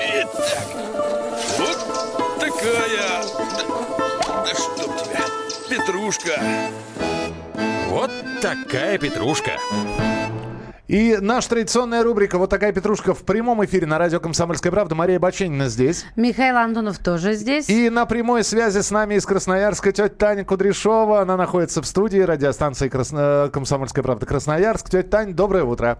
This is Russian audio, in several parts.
Итак, вот такая... Да, да чтоб тебя, петрушка. Вот такая петрушка. И наша традиционная рубрика «Вот такая петрушка» в прямом эфире на радио «Комсомольская правда». Мария Баченина здесь. Михаил Антонов тоже здесь. И на прямой связи с нами из Красноярска тетя Таня Кудряшова. Она находится в студии радиостанции Красно... «Комсомольская правда» Красноярск. Тетя Тань, доброе утро.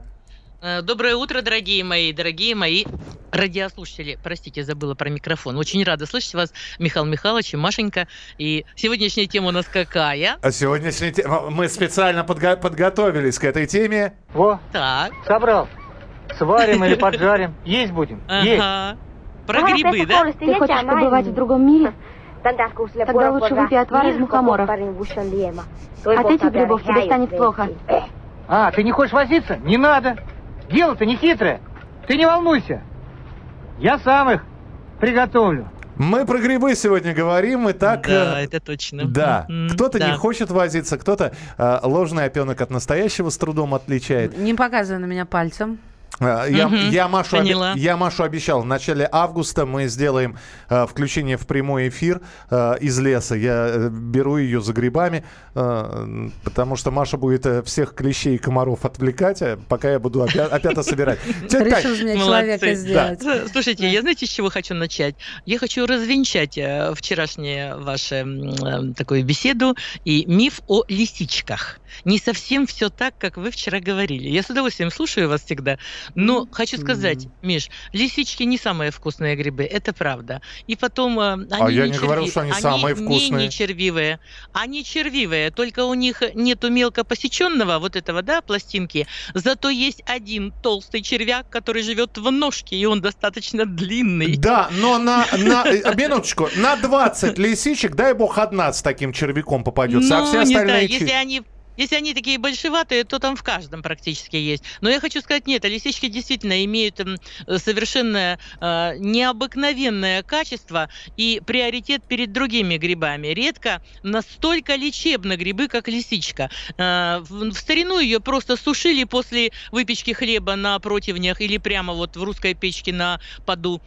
Э, доброе утро, дорогие мои, дорогие мои радиослушатели. Простите, забыла про микрофон. Очень рада слышать вас, Михаил Михайлович и Машенька. И сегодняшняя тема у нас какая? А сегодняшняя тема... Мы специально подго... подготовились к этой теме. Во, Так, собрал. Сварим или поджарим. Есть будем. Есть. Про грибы, да? Ты хочешь побывать в другом мире? Тогда лучше выпей отвар из мухомора. От этих грибов тебе станет плохо. А, ты не хочешь возиться? Не надо. Дело-то не хитрое. Ты не волнуйся. Я сам их приготовлю. Мы про грибы сегодня говорим, и так... Да, э, это точно. Да, кто-то да. не хочет возиться, кто-то э, ложный опенок от настоящего с трудом отличает. Не показывай на меня пальцем. Э, Я, Мгм, я, Машу, поняла. я Машу обещал, в начале августа мы сделаем э, включение в прямой эфир э, из леса. Я э, беру ее за грибами, э, потому что Маша будет э, всех клещей и комаров отвлекать, э, пока я буду опя- опята собирать. Решил меня человека сделать. Слушайте, я знаете, с чего хочу начать? Я хочу развенчать вчерашнее ваше м, э, такую беседу и миф о лисичках. Не совсем все так, как вы вчера говорили. Я с удовольствием слушаю вас всегда, но хочу сказать, Миш, лисички не самые вкусные грибы, это правда. И потом э, они А я не черви- говорил, что они самые не- вкусные. Не, червивые. Они червивые, только у них нету мелко посеченного вот этого, да, пластинки. Зато есть один толстый червяк, который живет в ножке, и он достаточно длинный. Да, но на, на э, минуточку, на 20 лисичек, дай бог, одна с таким червяком попадется, а Ну, все не остальные... знаю, если чи- они если они такие большеватые, то там в каждом практически есть. Но я хочу сказать, нет, а лисички действительно имеют э, совершенно э, необыкновенное качество и приоритет перед другими грибами. Редко настолько лечебны грибы, как лисичка. Э, в, в старину ее просто сушили после выпечки хлеба на противнях или прямо вот в русской печке на поду.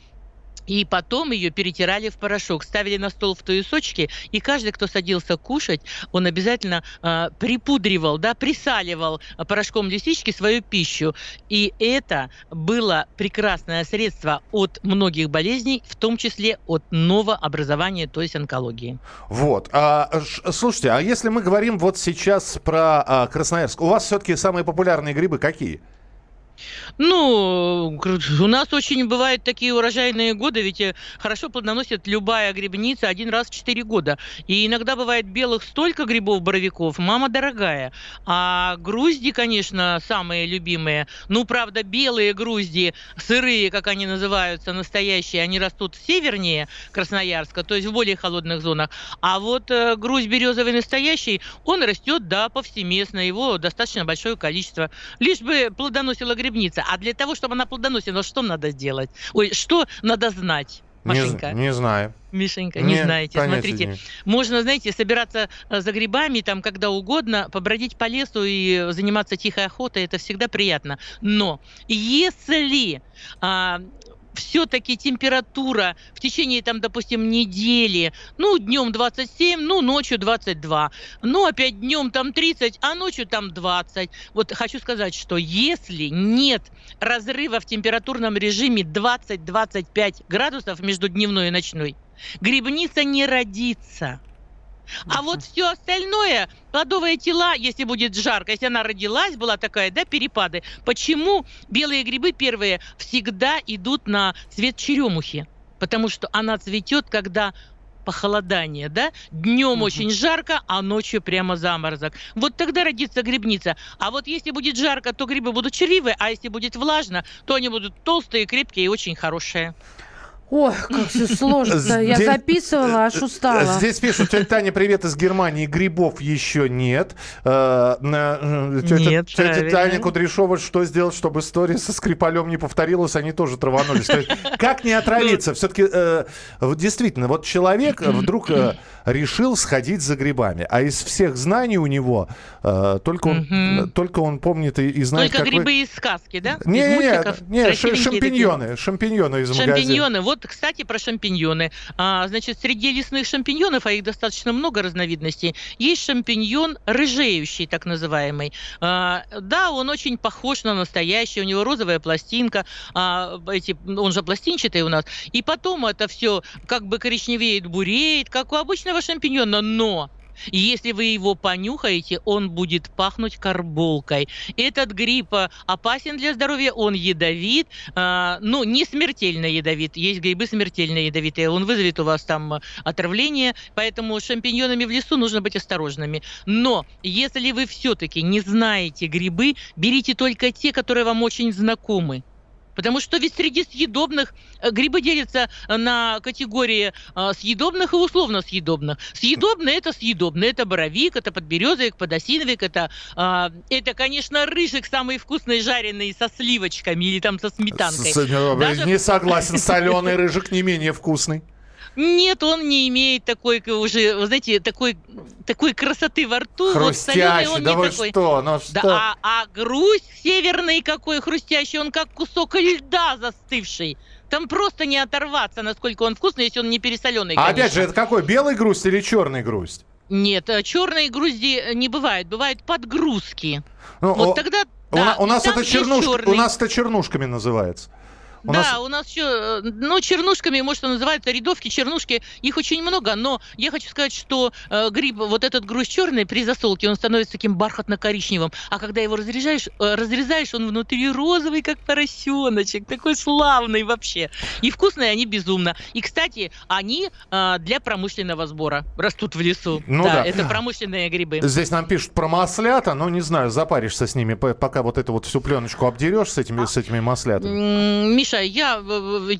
И потом ее перетирали в порошок, ставили на стол в туесочки, и каждый, кто садился кушать, он обязательно э, припудривал, да, присаливал порошком лисички свою пищу. И это было прекрасное средство от многих болезней, в том числе от новообразования, то есть онкологии. Вот. А, слушайте, а если мы говорим вот сейчас про а, Красноярск, у вас все-таки самые популярные грибы какие? Ну, у нас очень бывают такие урожайные годы, ведь э, хорошо плодоносит любая грибница один раз в 4 года. И иногда бывает белых столько грибов-боровиков, мама дорогая. А грузди, конечно, самые любимые. Ну, правда, белые грузди, сырые, как они называются, настоящие, они растут севернее Красноярска, то есть в более холодных зонах. А вот э, груздь березовый настоящий, он растет, да, повсеместно, его достаточно большое количество. Лишь бы плодоносила грибница. А для того, чтобы она плодоносила, что надо сделать? Ой, что надо знать? Не, Машенька, не знаю. Мишенька, не, знаете. понятия Смотрите, не можно, знаете, собираться э, за грибами там когда угодно, побродить по лесу и заниматься тихой охотой, это всегда приятно. Но если все-таки температура в течение, там, допустим, недели, ну, днем 27, ну, ночью 22, ну, опять днем там 30, а ночью там 20. Вот хочу сказать, что если нет разрыва в температурном режиме 20-25 градусов между дневной и ночной, грибница не родится. А вот все остальное, плодовые тела, если будет жарко, если она родилась, была такая, да, перепады, почему белые грибы первые всегда идут на цвет черемухи? Потому что она цветет, когда похолодание, да? Днем Мгм. очень жарко, а ночью прямо заморозок. Вот тогда родится грибница. А вот если будет жарко, то грибы будут червивые, а если будет влажно, то они будут толстые, крепкие и очень хорошие. Ой, как все сложно. Я Здесь- записывала, аж устала. Здесь пишут, тетя Таня, привет из Германии. Грибов еще нет. Э, э, Тетя, Нет, тетя. Таня Кудряшова, что сделать, чтобы история со Скрипалем не повторилась? Они тоже траванулись. То есть, как не отравиться? Все-таки действительно, вот человек э, вдруг э, решил сходить за грибами, а из всех знаний у него э, только он, только он помнит и, и знает, Только как вы- грибы из сказки, да? Не-не-не, шампиньоны, шампиньоны из магазина. Шампиньоны. Вот, кстати, про шампиньоны. А, значит, среди лесных шампиньонов, а их достаточно много разновидностей, есть шампиньон рыжеющий, так называемый. А, да, он очень похож на настоящий, у него розовая пластинка, а, эти, он же пластинчатый у нас. И потом это все как бы коричневеет, буреет, как у обычного шампиньона, но если вы его понюхаете, он будет пахнуть карболкой. Этот гриб а, опасен для здоровья, он ядовит, а, ну, не смертельно ядовит. Есть грибы смертельно ядовитые. Он вызовет у вас там а, отравление, поэтому с шампиньонами в лесу нужно быть осторожными. Но если вы все-таки не знаете грибы, берите только те, которые вам очень знакомы. Потому что ведь среди съедобных э, грибы делятся э, на категории э, съедобных и условно съедобных. Съедобные это съедобные, это боровик, это подберезовик, подосиновик, это, а, это, конечно, рыжик самый вкусный, жареный со сливочками или там со сметанкой. С- Даже- Не согласен, соленый рыжик не менее вкусный. Нет, он не имеет такой уже, вы знаете, такой, такой красоты во рту. Вот соленый Хрустящий, он да не вы такой. что, ну Да, что? а, а грусть северный какой хрустящий, он как кусок льда застывший. Там просто не оторваться, насколько он вкусный, если он не пересоленый. А конечно. опять же, это какой, белый грусть или черный грусть? Нет, черной грузди э, не бывает, бывают подгрузки. Ну, Вот о, тогда у, да, у нас это есть чернуш... у нас это чернушками называется. У да, нас- у нас еще, ну, чернушками, может, и называются рядовки, чернушки, их очень много, но я хочу сказать, что э, гриб, вот этот груз черный при засолке, он становится таким бархатно-коричневым, а когда его разрезаешь, э, разрезаешь, он внутри розовый, как поросеночек, такой славный вообще. И вкусные они безумно. И, кстати, они э, для промышленного сбора растут в лесу. Ну да. это промышленные грибы. Здесь нам пишут про маслята, но не знаю, запаришься с ними, пока вот эту вот всю пленочку обдерешь с этими, с этими маслятами. М, Миша, я,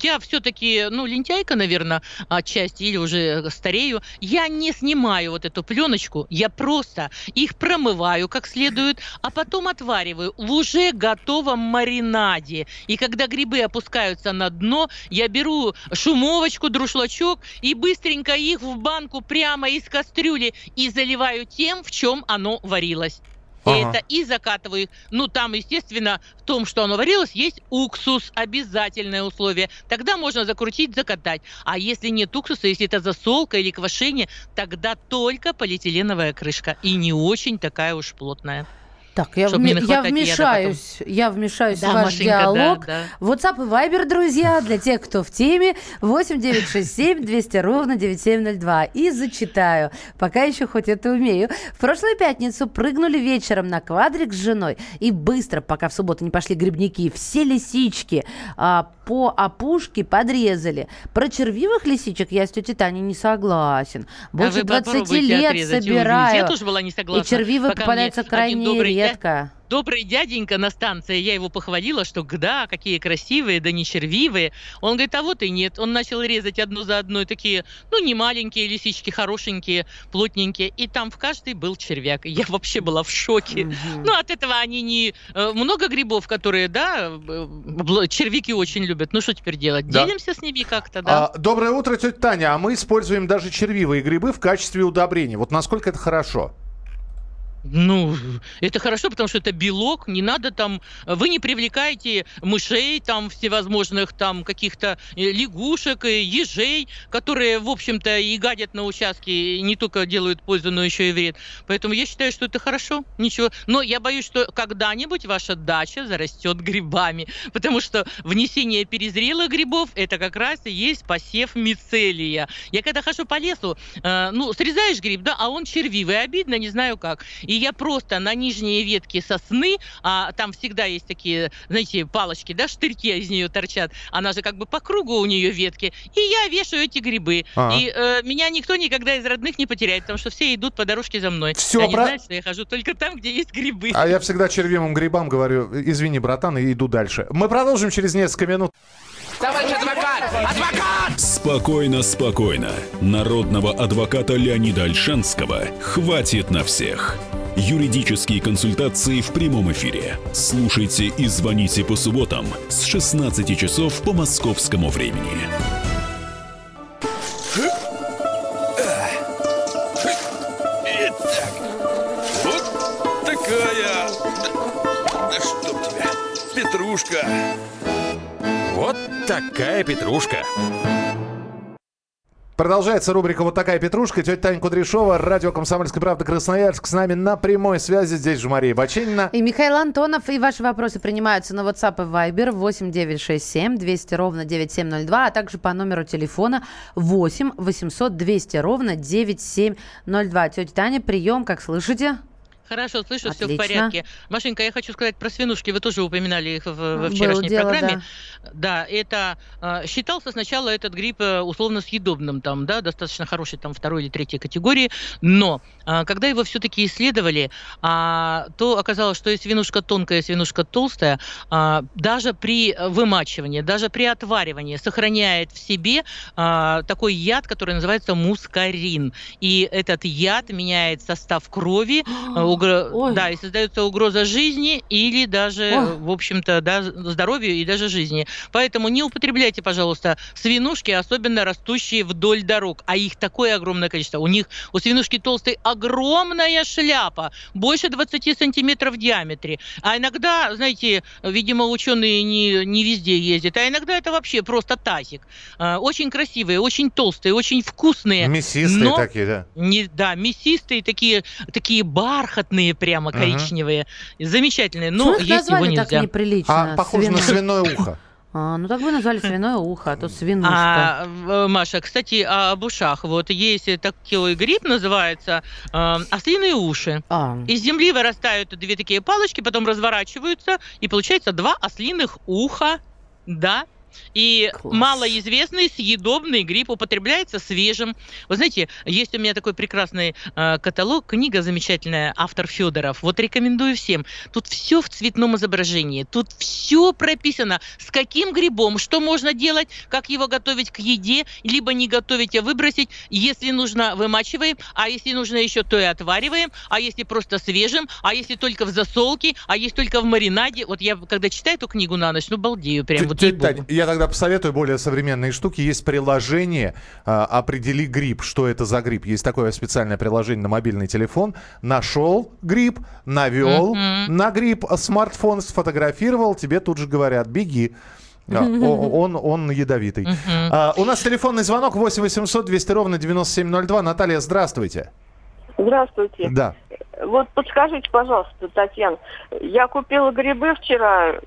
я все-таки, ну, лентяйка, наверное, отчасти, или уже старею. Я не снимаю вот эту пленочку, я просто их промываю как следует, а потом отвариваю в уже готовом маринаде. И когда грибы опускаются на дно, я беру шумовочку, друшлачок и быстренько их в банку прямо из кастрюли и заливаю тем, в чем оно варилось. Ага. Это и закатываю их. Ну, там, естественно, в том, что оно варилось, есть уксус. Обязательное условие. Тогда можно закрутить, закатать. А если нет уксуса, если это засолка или квашение, тогда только полиэтиленовая крышка. И не очень такая уж плотная. Так, я, не я вмешаюсь. Я вмешаюсь Да, в ваш Машенька, диалог. да, WhatsApp и Viber, друзья, для тех, кто в теме. 8 967 200 ровно 9702. И зачитаю, пока еще хоть это умею. В прошлую пятницу прыгнули вечером на квадрик с женой. И быстро, пока в субботу не пошли грибники, все лисички а, по опушке подрезали. Про червивых лисичек я с тетей Таней не согласен. Больше а вы 20 попробуйте лет отрезать собираю. Я тоже была не согласна. И мне один крайне редко. Добрый дяденька на станции, я его похвалила, что да, какие красивые, да не червивые. Он говорит, а вот и нет. Он начал резать одну за одной такие, ну, не маленькие лисички, хорошенькие, плотненькие. И там в каждой был червяк. Я вообще была в шоке. Ну, от этого они не... э, Много грибов, которые, да, э, червяки очень любят. Ну, что теперь делать? Да. Делимся с ними как-то, да? А, доброе утро, тетя Таня. А мы используем даже червивые грибы в качестве удобрения. Вот насколько это хорошо? Ну, это хорошо, потому что это белок, не надо там, вы не привлекаете мышей, там всевозможных там каких-то э, лягушек, э, ежей, которые, в общем-то, и гадят на участке, не только делают пользу, но еще и вред. Поэтому я считаю, что это хорошо, ничего. Но я боюсь, что когда-нибудь ваша дача зарастет грибами, потому что внесение перезрелых грибов это как раз и есть посев мицелия. Я когда хожу по лесу, э, ну, срезаешь гриб, да, а он червивый, обидно, не знаю как. И я просто на нижние ветки сосны, а там всегда есть такие, знаете, палочки, да, штырьки из нее торчат, она же как бы по кругу у нее ветки, и я вешаю эти грибы. Ага. И э, меня никто никогда из родных не потеряет, потому что все идут по дорожке за мной. Всё Они про- знают, что я хожу только там, где есть грибы. А я всегда червивым грибам говорю, извини, братан, и иду дальше. Мы продолжим через несколько минут. Товарищ адвокат! Адвокат! Спокойно, спокойно. Народного адвоката Леонида Альшанского хватит на всех. Юридические консультации в прямом эфире. Слушайте и звоните по субботам с 16 часов по московскому времени. Итак, вот такая... Да, да чтоб тебя, петрушка. Вот такая петрушка. Продолжается рубрика «Вот такая петрушка». Тетя Таня Кудряшова, радио «Комсомольская правда» Красноярск. С нами на прямой связи. Здесь же Мария Баченина. И Михаил Антонов. И ваши вопросы принимаются на WhatsApp и Viber 8 967 200 ровно 9702, а также по номеру телефона 8 800 200 ровно 9702. Тетя Таня, прием, как слышите? Хорошо, слышу, все в Отлично. порядке. Машенька, я хочу сказать про свинушки. Вы тоже упоминали их в, во вчерашней дело, программе. Да, это э, считался сначала этот гриб э, условно съедобным, там, да, достаточно хороший, там, второй или третьей категории. Но э, когда его все-таки исследовали, а, то оказалось, что и свинушка тонкая, и свинушка толстая, а, даже при вымачивании, даже при отваривании сохраняет в себе а, такой яд, который называется мускарин. И этот яд меняет состав крови, э, угро- Ой. да, и создается угроза жизни или даже, Ой. в общем-то, да, здоровью и даже жизни. Поэтому не употребляйте, пожалуйста, свинушки, особенно растущие вдоль дорог. А их такое огромное количество. У них, у свинушки толстой огромная шляпа, больше 20 сантиметров в диаметре. А иногда, знаете, видимо, ученые не, не везде ездят, а иногда это вообще просто тазик. А, Очень красивые, очень толстые, очень вкусные. Мясистые но- такие, да. не, да, мясистые, такие, такие бархатные прямо, Мгм. коричневые. Замечательные, Почему но их есть его назвали так нельзя. неприлично? А похоже на Свино- свиное ухо. А, ну так бы назвали свиное ухо, а то свинушка. А, в- Маша, кстати, об ушах. Вот есть такой гриб, называется э, ослиные уши. А, Из земли вырастают две такие палочки, потом разворачиваются, и получается два ослиных уха. Да. И Класс. малоизвестный съедобный гриб употребляется свежим. Вы знаете, есть у меня такой прекрасный э, каталог, книга замечательная, автор Федоров. Вот рекомендую всем. Тут все в цветном изображении. Тут все прописано, с каким грибом, что можно делать, как его готовить к еде, либо не готовить, а выбросить. Если нужно, вымачиваем, а если нужно еще, то и отвариваем, а если просто свежим, а если только в засолке, а если только в маринаде. Вот я, когда читаю эту книгу на ночь, ну, балдею прям. Тетя вот Тань, ей-богу. Я тогда посоветую более современные штуки. Есть приложение а, «Определи гриб». Что это за гриб? Есть такое специальное приложение на мобильный телефон. Нашел гриб, навел Мгм. на гриб, а смартфон сфотографировал, тебе тут же говорят «беги». Да, он, он ядовитый. Мгм. А, у нас телефонный звонок 8 800 200 ровно 9702. Наталья, здравствуйте. Здравствуйте. Да. Вот подскажите, пожалуйста, Татьяна, я купила грибы вчера,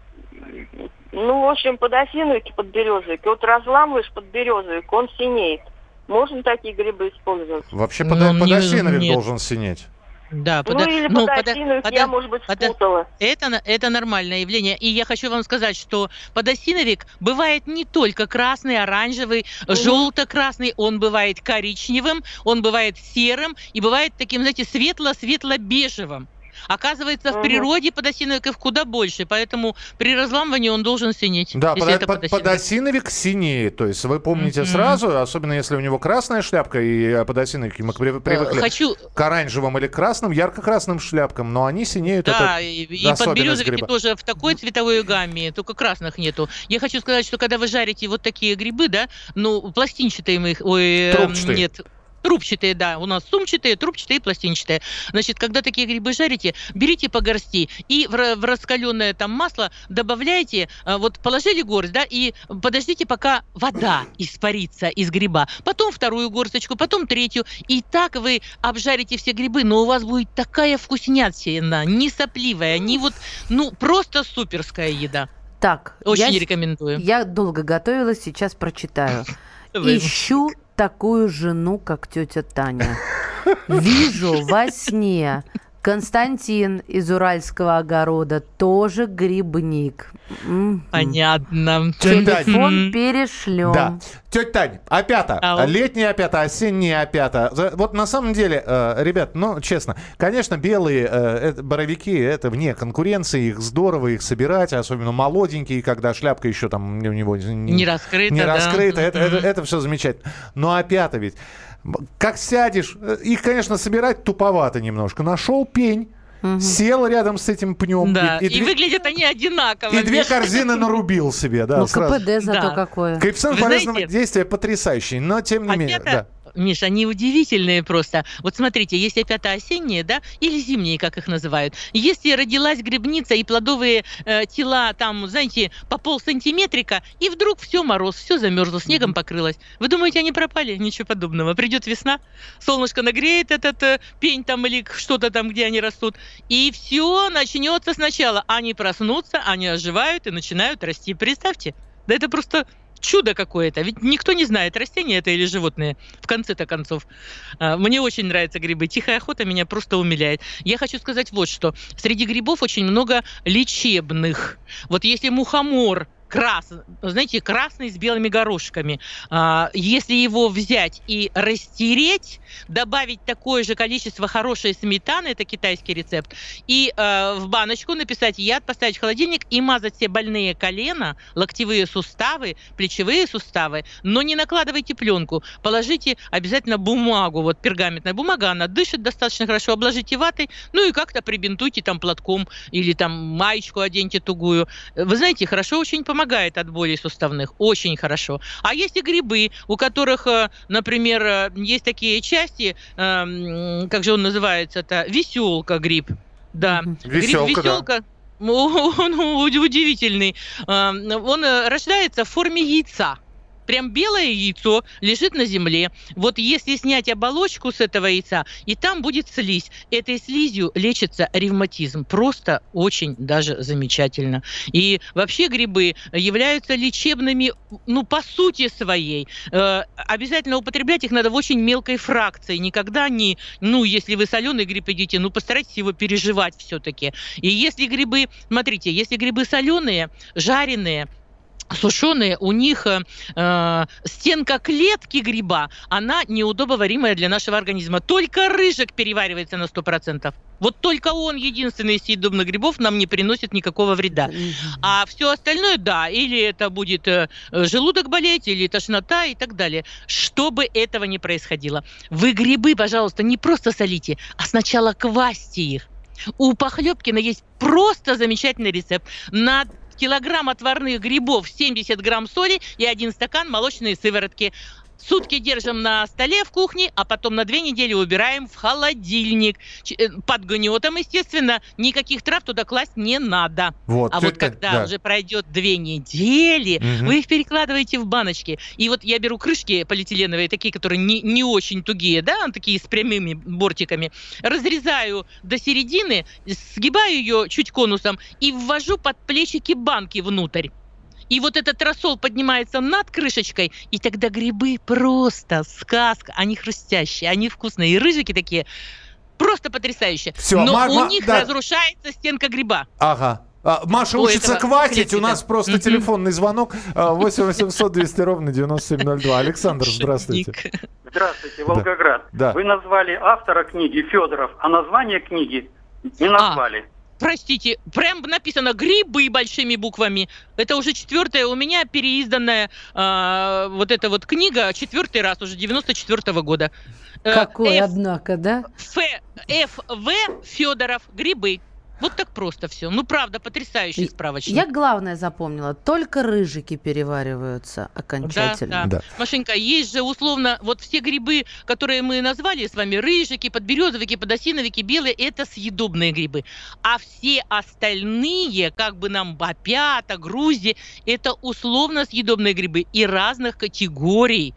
ну, в общем, под осиновики, под березовик. И вот разламываешь под березовик, он синеет. Можно такие грибы использовать? Вообще Ну, пода- не- подосиновик нет. должен синеть. Да, Ну, или ну, под пода- осиновик, пода- я, может быть, спутала. Это, на- это нормальное явление. И я хочу вам сказать, что подосиновик бывает не только красный, оранжевый, желто-красный, он бывает коричневым, он бывает серым и бывает таким, знаете, светло-светло-бежевым. Оказывается, в природе подосиновиков куда больше, поэтому при разламывании он должен синеть. Да, это под- подосиновик. синеет. То есть вы помните Мгм. сразу, особенно если у него красная шляпка, и э, подосиновики мы при- привыкли Э, Хочу, к оранжевым или красным, ярко-красным шляпкам, но они синеют. Да, это и, и подберезовики гриба. тоже в такой цветовой гамме, только красных нету. Я хочу сказать, что когда вы жарите вот такие грибы, да, ну, пластинчатые мы их, ой, Трубчатые. нет, Трубчатые, да, у нас сумчатые, трубчатые пластинчатые. Значит, когда такие грибы жарите, берите по горсти и в, в раскаленное там масло добавляйте, а, вот положили горсть, да, и подождите, пока вода испарится из гриба. Потом вторую горсточку, потом третью. И так вы обжарите все грибы, но у вас будет такая вкуснятина, не сопливая, не вот, ну, просто суперская еда. Так, Очень я, рекомендую. я долго готовилась, сейчас прочитаю. Ищу такую жену, как тетя Таня. Вижу во сне Константин из Уральского огорода тоже грибник. М. Понятно. Телефон перешлем. Да. Тетя Тань, опята. Ау. Летняя опята, осенняя опята. Вот на самом деле, э, ребят, ну, честно, конечно, белые э, это- боровики, это вне конкуренции, их здорово их собирать, особенно молоденькие, когда шляпка еще там у него не, Не раскрыта, Не да. раскрыта, это, это, Мгм. это все замечательно. Но опята ведь, как сядешь, э, их, конечно, собирать туповато немножко. Нашел пень, сел рядом с этим пнем. Да, и, две- выглядят они одинаково. и две корзины нарубил себе, да, Ну, сразу. КПД зато Да. какое. Коэффициент полезного знаете- действия потрясающий, но тем не менее, да. Миша, они удивительные просто. Вот смотрите, есть опята осенние, да, или зимние, как их называют. Если родилась грибница и плодовые э, тела там, знаете, по полсантиметрика, и вдруг все мороз, все замерзло, снегом покрылось. Вы думаете, они пропали? Ничего подобного. Придет весна, солнышко нагреет этот э, пень там или что-то там, где они растут, и все начнется сначала. Они проснутся, они оживают и начинают расти. Представьте, да это просто чудо какое-то. Ведь никто не знает, растения это или животные, в конце-то концов. А, Мне очень нравятся грибы. Тихая охота меня просто умиляет. Я хочу сказать вот что. Среди грибов очень много лечебных. Вот если мухомор красный, знаете, красный с белыми горошками. А, Если его взять и растереть, добавить такое же количество хорошей сметаны, это китайский рецепт, и э, в баночку написать яд, поставить в холодильник и мазать все больные колена, локтевые суставы, плечевые суставы, но не накладывайте пленку. Положите обязательно бумагу, вот пергаментная бумага, она дышит достаточно хорошо, обложите ватой, ну и как-то прибинтуйте там платком или там маечку оденьте тугую. Вы знаете, хорошо очень помогает от болей суставных, очень хорошо. А есть и грибы, у которых, э, например, э, есть такие части, э, м, как же он называется-то, веселка гриб. Да, гриб Веселка, да. веселка. Он уд- удивительный. А, Он э, рождается в форме яйца. Прям белое яйцо лежит на земле. Вот если снять оболочку с этого яйца, и там будет слизь. Этой слизью лечится ревматизм. Просто очень даже замечательно. И вообще грибы являются лечебными, ну, по сути своей. Э, Обязательно употреблять их надо в очень мелкой фракции. Никогда не, ну, если вы соленый гриб едите, ну, постарайтесь его переживать все-таки. И если грибы, смотрите, если грибы соленые, жареные, сушеные, у них э, э, стенка клетки гриба, она неудобоваримая для нашего организма. Только рыжик переваривается на 100%. Вот только он единственный из съедобных грибов нам не приносит никакого вреда. А все остальное, да, или это будет э, э, желудок болеть, или тошнота и так далее. Чтобы этого не происходило. Вы грибы, пожалуйста, не просто солите, а сначала квасьте их. У Похлебкина есть просто замечательный рецепт. На килограмм отварных грибов 70 грамм соли и один стакан молочной сыворотки. Сутки держим на столе в кухне, а потом на две недели убираем в холодильник. Э, Под гнетом, естественно, никаких трав туда класть не надо. Вот, а вот Тань, когда да. уже пройдет две недели, Мгм. вы их перекладываете в баночки. И вот я беру крышки полиэтиленовые, такие, которые не, не очень тугие, да, такие с прямыми бортиками, разрезаю до середины, сгибаю ее чуть конусом и ввожу под плечики банки внутрь. И вот этот рассол поднимается над крышечкой, и тогда грибы просто сказка. Они хрустящие, они вкусные. И рыжики такие просто потрясающие. Всё, Но Ма- у них да. разрушается стенка гриба. Ага. А, Маша У учится хватить, у нас просто Мгм. телефонный звонок а, 8 800 200 ровно 9702. Александр, здравствуйте. Здравствуйте, Волгоград. Да. Вы назвали автора книги Федоров, а название книги не А. Простите, прям написано грибы большими буквами. Это уже четвертая у меня переизданная а, вот эта вот книга, четвертый раз уже 94 -го года. Э, Какой, Ф, однако, да? Ф, Ф, В, Федоров, грибы. Вот так просто все. Ну, правда, потрясающий справочник. Я главное запомнила, только рыжики перевариваются окончательно. Да, да. Машенька, есть же условно, вот все грибы, которые мы назвали с вами, рыжики, подберезовики, подосиновики, белые, это съедобные грибы. А все остальные, как бы нам бопята, грузи, это условно съедобные грибы и разных категорий.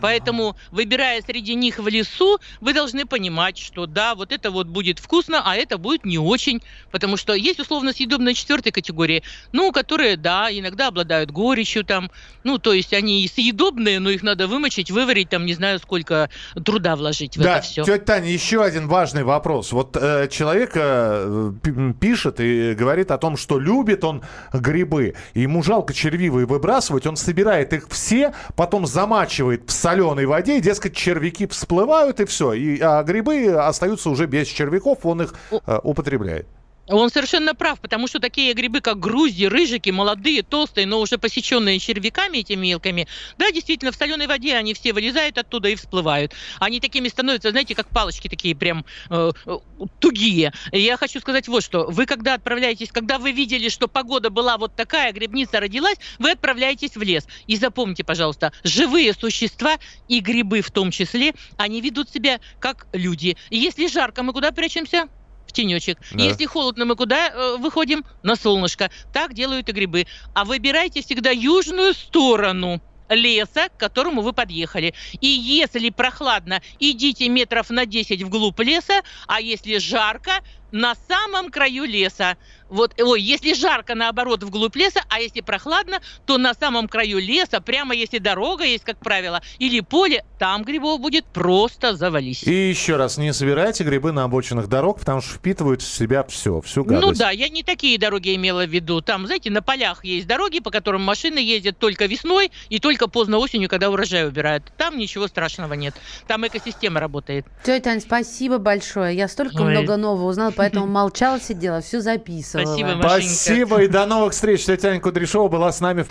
Поэтому, выбирая среди них в лесу, вы должны понимать, что да, вот это вот будет вкусно, а это будет не очень. Потому что есть условно съедобные четвертой категории, ну, которые, да, иногда обладают горечью там. Ну, то есть они и съедобные, но их надо вымочить, выварить, там, не знаю, сколько труда вложить в да, это все. тетя Таня, еще один важный вопрос. Вот э, человек э, пишет и говорит о том, что любит он грибы, ему жалко червивые выбрасывать, он собирает их все, потом замачивает в соленой воде, и, дескать, червяки всплывают, и все. И, а грибы остаются уже без червяков, он их э, употребляет. Он совершенно прав, потому что такие грибы, как грузди, рыжики, молодые, толстые, но уже посеченные червяками этими мелкими, да, действительно, в соленой воде они все вылезают оттуда и всплывают. Они такими становятся, знаете, как палочки такие прям э, э тугие. И я хочу сказать вот что. Вы когда отправляетесь, когда вы видели, что погода была вот такая, грибница родилась, вы отправляетесь в лес. И запомните, пожалуйста, живые существа и грибы в том числе, они ведут себя как люди. И если жарко, мы куда прячемся? Тенечек. Да. Если холодно, мы куда э, выходим? На солнышко. Так делают и грибы. А выбирайте всегда южную сторону леса, к которому вы подъехали. И если прохладно, идите метров на 10 вглубь леса, а если жарко, на самом краю леса. Вот, ой, если жарко, наоборот, вглубь леса, а если прохладно, то на самом краю леса, прямо если дорога есть, как правило, или поле, там грибов будет просто завались. И еще раз, не собирайте грибы на обочинах дорог, потому что впитывают в себя все, всю ну гадость. Ну да, я не такие дороги имела в виду. Там, знаете, на полях есть дороги, по которым машины ездят только весной и только поздно осенью, когда урожай убирают. Там ничего страшного нет. Там экосистема работает. Тетя Тань, спасибо большое. Я столько Ой. много нового узнала, поэтому молчала, сидела, все записывала. Спасибо, Машенька. Спасибо и до новых встреч. Татьяна Кудряшова была с нами.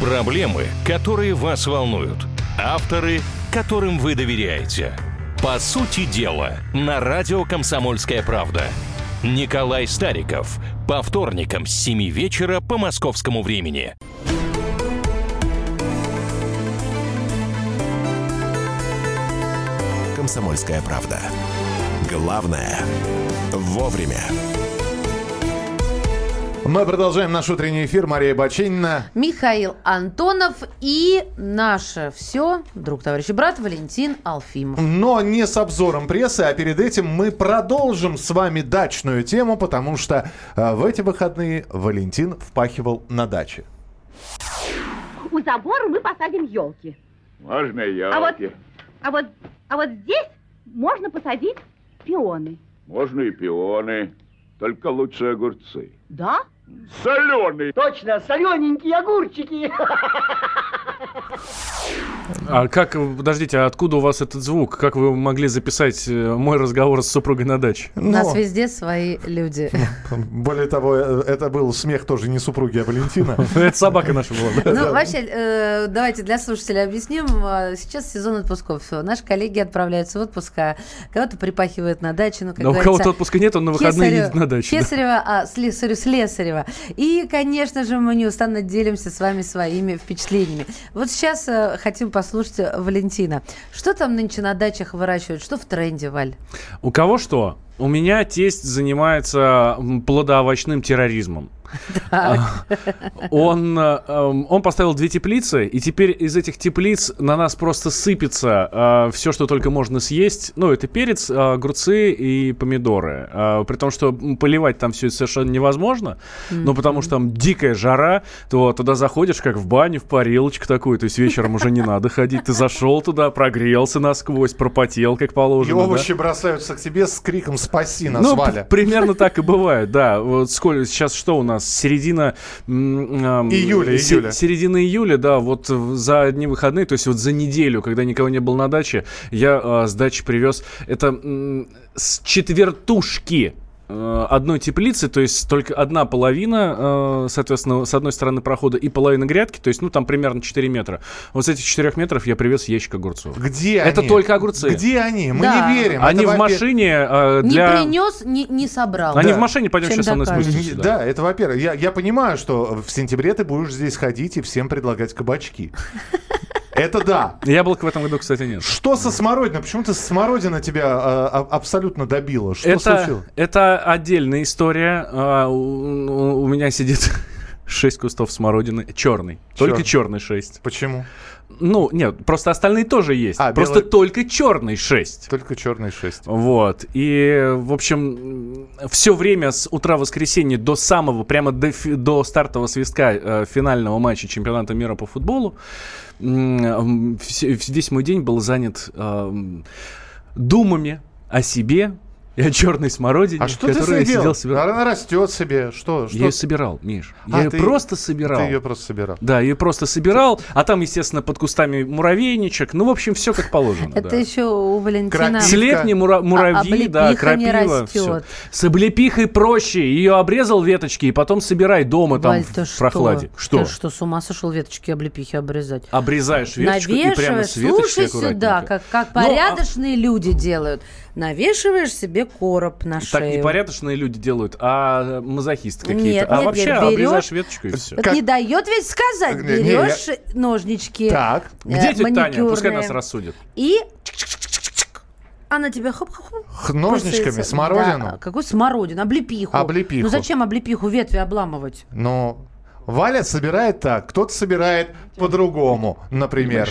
Проблемы, которые вас волнуют. Авторы, которым вы доверяете. По сути дела, на радио «Комсомольская правда». Николай Стариков. По вторникам с 7 вечера по московскому времени. «Комсомольская правда». Главное – вовремя. Мы продолжаем наш утренний эфир. Мария Бачинина. Михаил Антонов и наше все, друг, товарищ и брат Валентин Алфимов. Но не с обзором прессы, а перед этим мы продолжим с вами дачную тему, потому что э, в эти выходные Валентин впахивал на даче. У забора мы посадим елки. Можно елки. А вот, а вот, а вот здесь можно посадить пионы. Можно и пионы, только лучше огурцы. Да? Соленый. Точно, солененькие огурчики. А как, подождите, а откуда у вас этот звук? Как вы могли записать э, мой разговор с супругой на даче? У нас Но... везде свои люди. Более того, э, это был смех тоже не супруги, а Валентина. Это собака наша была. Ну, вообще, э, давайте для слушателей объясним. А, сейчас сезон отпусков. Наши коллеги отправляются в отпуск, а кого-то припахивают на даче. Ну, у кого-то отпуска нет, он на выходные едет на дачу. Кесарева, а, слесарю, слесарева. И, конечно же, мы неустанно делимся с вами своими впечатлениями. Вот сейчас хотим послушать Валентина. Что там нынче на дачах выращивают? Что в тренде, Валь? У кого что? У меня тесть занимается плодоовощным терроризмом. Он, эм, он поставил две теплицы, и теперь из этих теплиц на нас просто сыпется э, все, что только можно съесть. Ну, это перец, э, огурцы и помидоры. Э, при том, что поливать там все это совершенно невозможно, но потому что там дикая жара, то туда заходишь как в баню, в парилочку такую, то есть вечером уже не надо ходить. Ты зашел туда, прогрелся насквозь, пропотел, как положено. И овощи бросаются к тебе с криком «Спаси нас, ну, Валя!» примерно так и бывает, да. Вот сколько, сейчас что у нас? Середина... Июля, се- июля. Середина июля, да, вот за одни выходные, то есть вот за неделю, когда никого не было на даче, я э, с дачи привез это э, с четвертушки Э, одной теплицы, то есть только одна половина, э, соответственно, с одной стороны прохода и половина грядки, то есть, ну, там примерно 4 метра. Вот с этих 4 метров я привез ящик огурцов. Где Это они? только огурцы. Где они? Мы да. не верим. Они это в машине э, для... Не принес, не, не собрал. Они да. в машине, пойдем Чем сейчас со мной спустимся. Да, это во-первых. Я, я понимаю, что в сентябре ты будешь здесь ходить и всем предлагать кабачки. Это да. Яблок в этом году, кстати, нет. Что со смородиной? Почему-то смородина тебя а, абсолютно добила. Что это, случилось? Это отдельная история. А, у, у меня сидит 6 кустов смородины. Черный. Только черный 6. Почему? Ну, нет, просто остальные тоже есть. А, просто белый- только черный 6. Только черный 6. Вот. И, в общем, все время с утра воскресенья до самого, прямо до, до стартового свистка э, финального матча чемпионата мира по футболу, вс- весь мой день был занят эм, думами о себе и о черной смородине, А что ты которую я с ней сидел, собирал. Она растет себе. Что? что? Я ее собирал, Миш. А, я ее ты- просто собирал. Ты ее просто собирал. Да, ее просто собирал, а там, естественно, под кустами муравейничек. Ну, в общем, все как положено. Это да. еще у Валентина... Слепни, мура- муравьи, а да, облепиха не крапива. С облепихой проще. Ее обрезал веточки и потом собирай дома там Валь, в ты прохладе. Что? Что? Ты что, с ума сошел веточки облепихи обрезать? Обрезаешь веточку и прямо с веточки слушай сюда, как, как а- порядочные люди делают. Навешиваешь себе короб на Так шею. не порядочные люди делают, а мазохисты какие-то. Нет, а нет, вообще нет, берешь- обрезаешь веточку и все. Это не дает ведь сказать. Не, не, Берешь ножнички. Так. э, Где тетя Таня? Пускай нас рассудит. И она тебя хоп-хоп-хоп. Ножничками бросается. смородину? Да, какой смородину? Облепиху. Облепиху. Ну зачем облепиху ветви обламывать? Но Валя собирает так, кто-то собирает по-другому, например.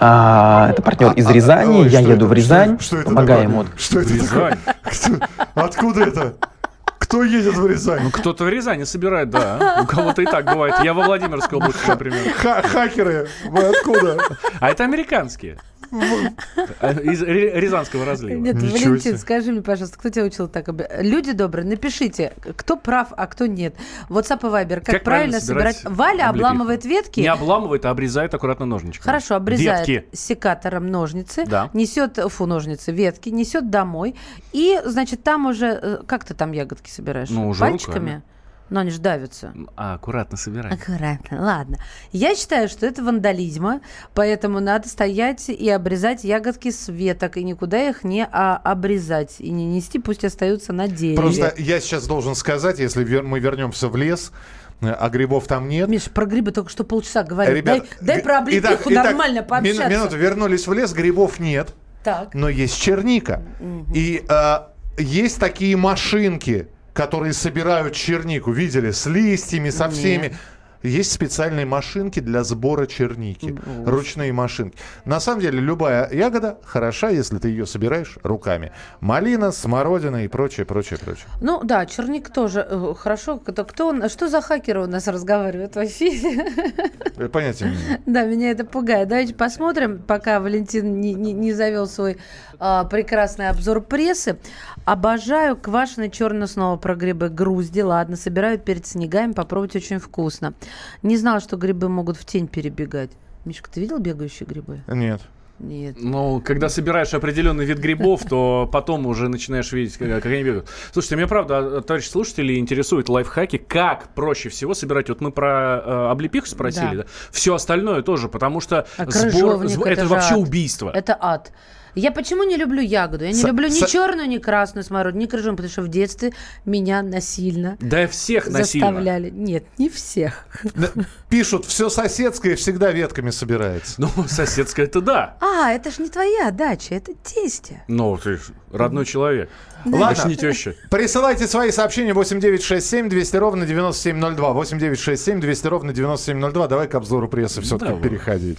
А, это партнер из А, Рязани. ой, Я еду это? в Рязань, Что, что это помогаю ему. Что это такое? Кто- Откуда это? Кто едет в Рязань? Ну, кто-то в Рязани собирает, да. У кого-то и так бывает. Я во Владимирской области, например. Ха- хакеры, вы откуда? А это американские. А, Из Рязанского разлива. Нет, Ничего Валентин, себе. скажи мне, пожалуйста, кто тебя учил так? Люди добрые, напишите, кто прав, а кто нет. WhatsApp и Viber, как, правильно собирать? Валя облепиху? обламывает ветки. Не обламывает, а обрезает аккуратно ножничками. Хорошо, обрезает Ветки. секатором ножницы, Да. несет, фу, ножницы, ветки, несет домой. И, значит, там уже, э, как ты там ягодки собираешь? Ну, уже Пальчиками? руками. Но они же давятся. А, аккуратно собирай. Аккуратно, ладно. Я считаю, что это вандализма, поэтому надо стоять и обрезать ягодки с веток, и никуда их не а, обрезать, и не нести, пусть остаются на дереве. Просто я сейчас должен сказать, если вер- мы вернемся в лес, э, а грибов там нет. Миша, про грибы только что полчаса говорил. Ребят, дай, дай про облепиху итак- итак, нормально мину- пообщаться. Минуту, вернулись в лес, грибов нет, Так. но есть черника. И э, есть такие машинки, которые собирают чернику. Видели? С листьями, со всеми. Есть специальные машинки для сбора черники. Ручные машинки. На самом деле, любая ягода хороша, если ты ее собираешь руками. Малина, смородина и прочее, прочее, прочее. Ну да, черник тоже э, хорошо. Кто, кто, он- что за хакеры у нас разговаривают в эфире? Э, Понятия не. Да, меня это пугает. Давайте посмотрим, пока Валентин не, не- не завел свой а, прекрасный обзор прессы. Обожаю квашеные черные снова про грибы. Грузди, ладно, собирают перед снегами, попробовать очень вкусно. Не знала, что грибы могут в тень перебегать. Мишка, ты видел бегающие грибы? Нет. Нет. Ну, когда собираешь определенный вид грибов, то потом уже начинаешь видеть, как, как они бегают. Слушайте, меня правда, товарищ слушатели, интересуют лайфхаки, как проще всего собирать. Вот мы про э, облепиху спросили, Да. да? Все остальное тоже, потому что А сбор, сбор- это, же вообще ад. убийство. Это ад. Я почему не люблю ягоду? Я не Са- люблю ни са- черную, ни красную смородину, ни крыжовник, потому что в детстве меня насильно Да всех насильно. заставляли. Нет, не всех. Пишут, все соседское всегда ветками собирается. Ну, соседская это да. А, это ж не твоя дача, это тестя. Ну, ты ж родной человек. Ладно. Не теща. Присылайте свои сообщения 8967 200 ровно 9702. 8967 200 ровно 9702. Давай к обзору прессы все-таки Давай. переходить.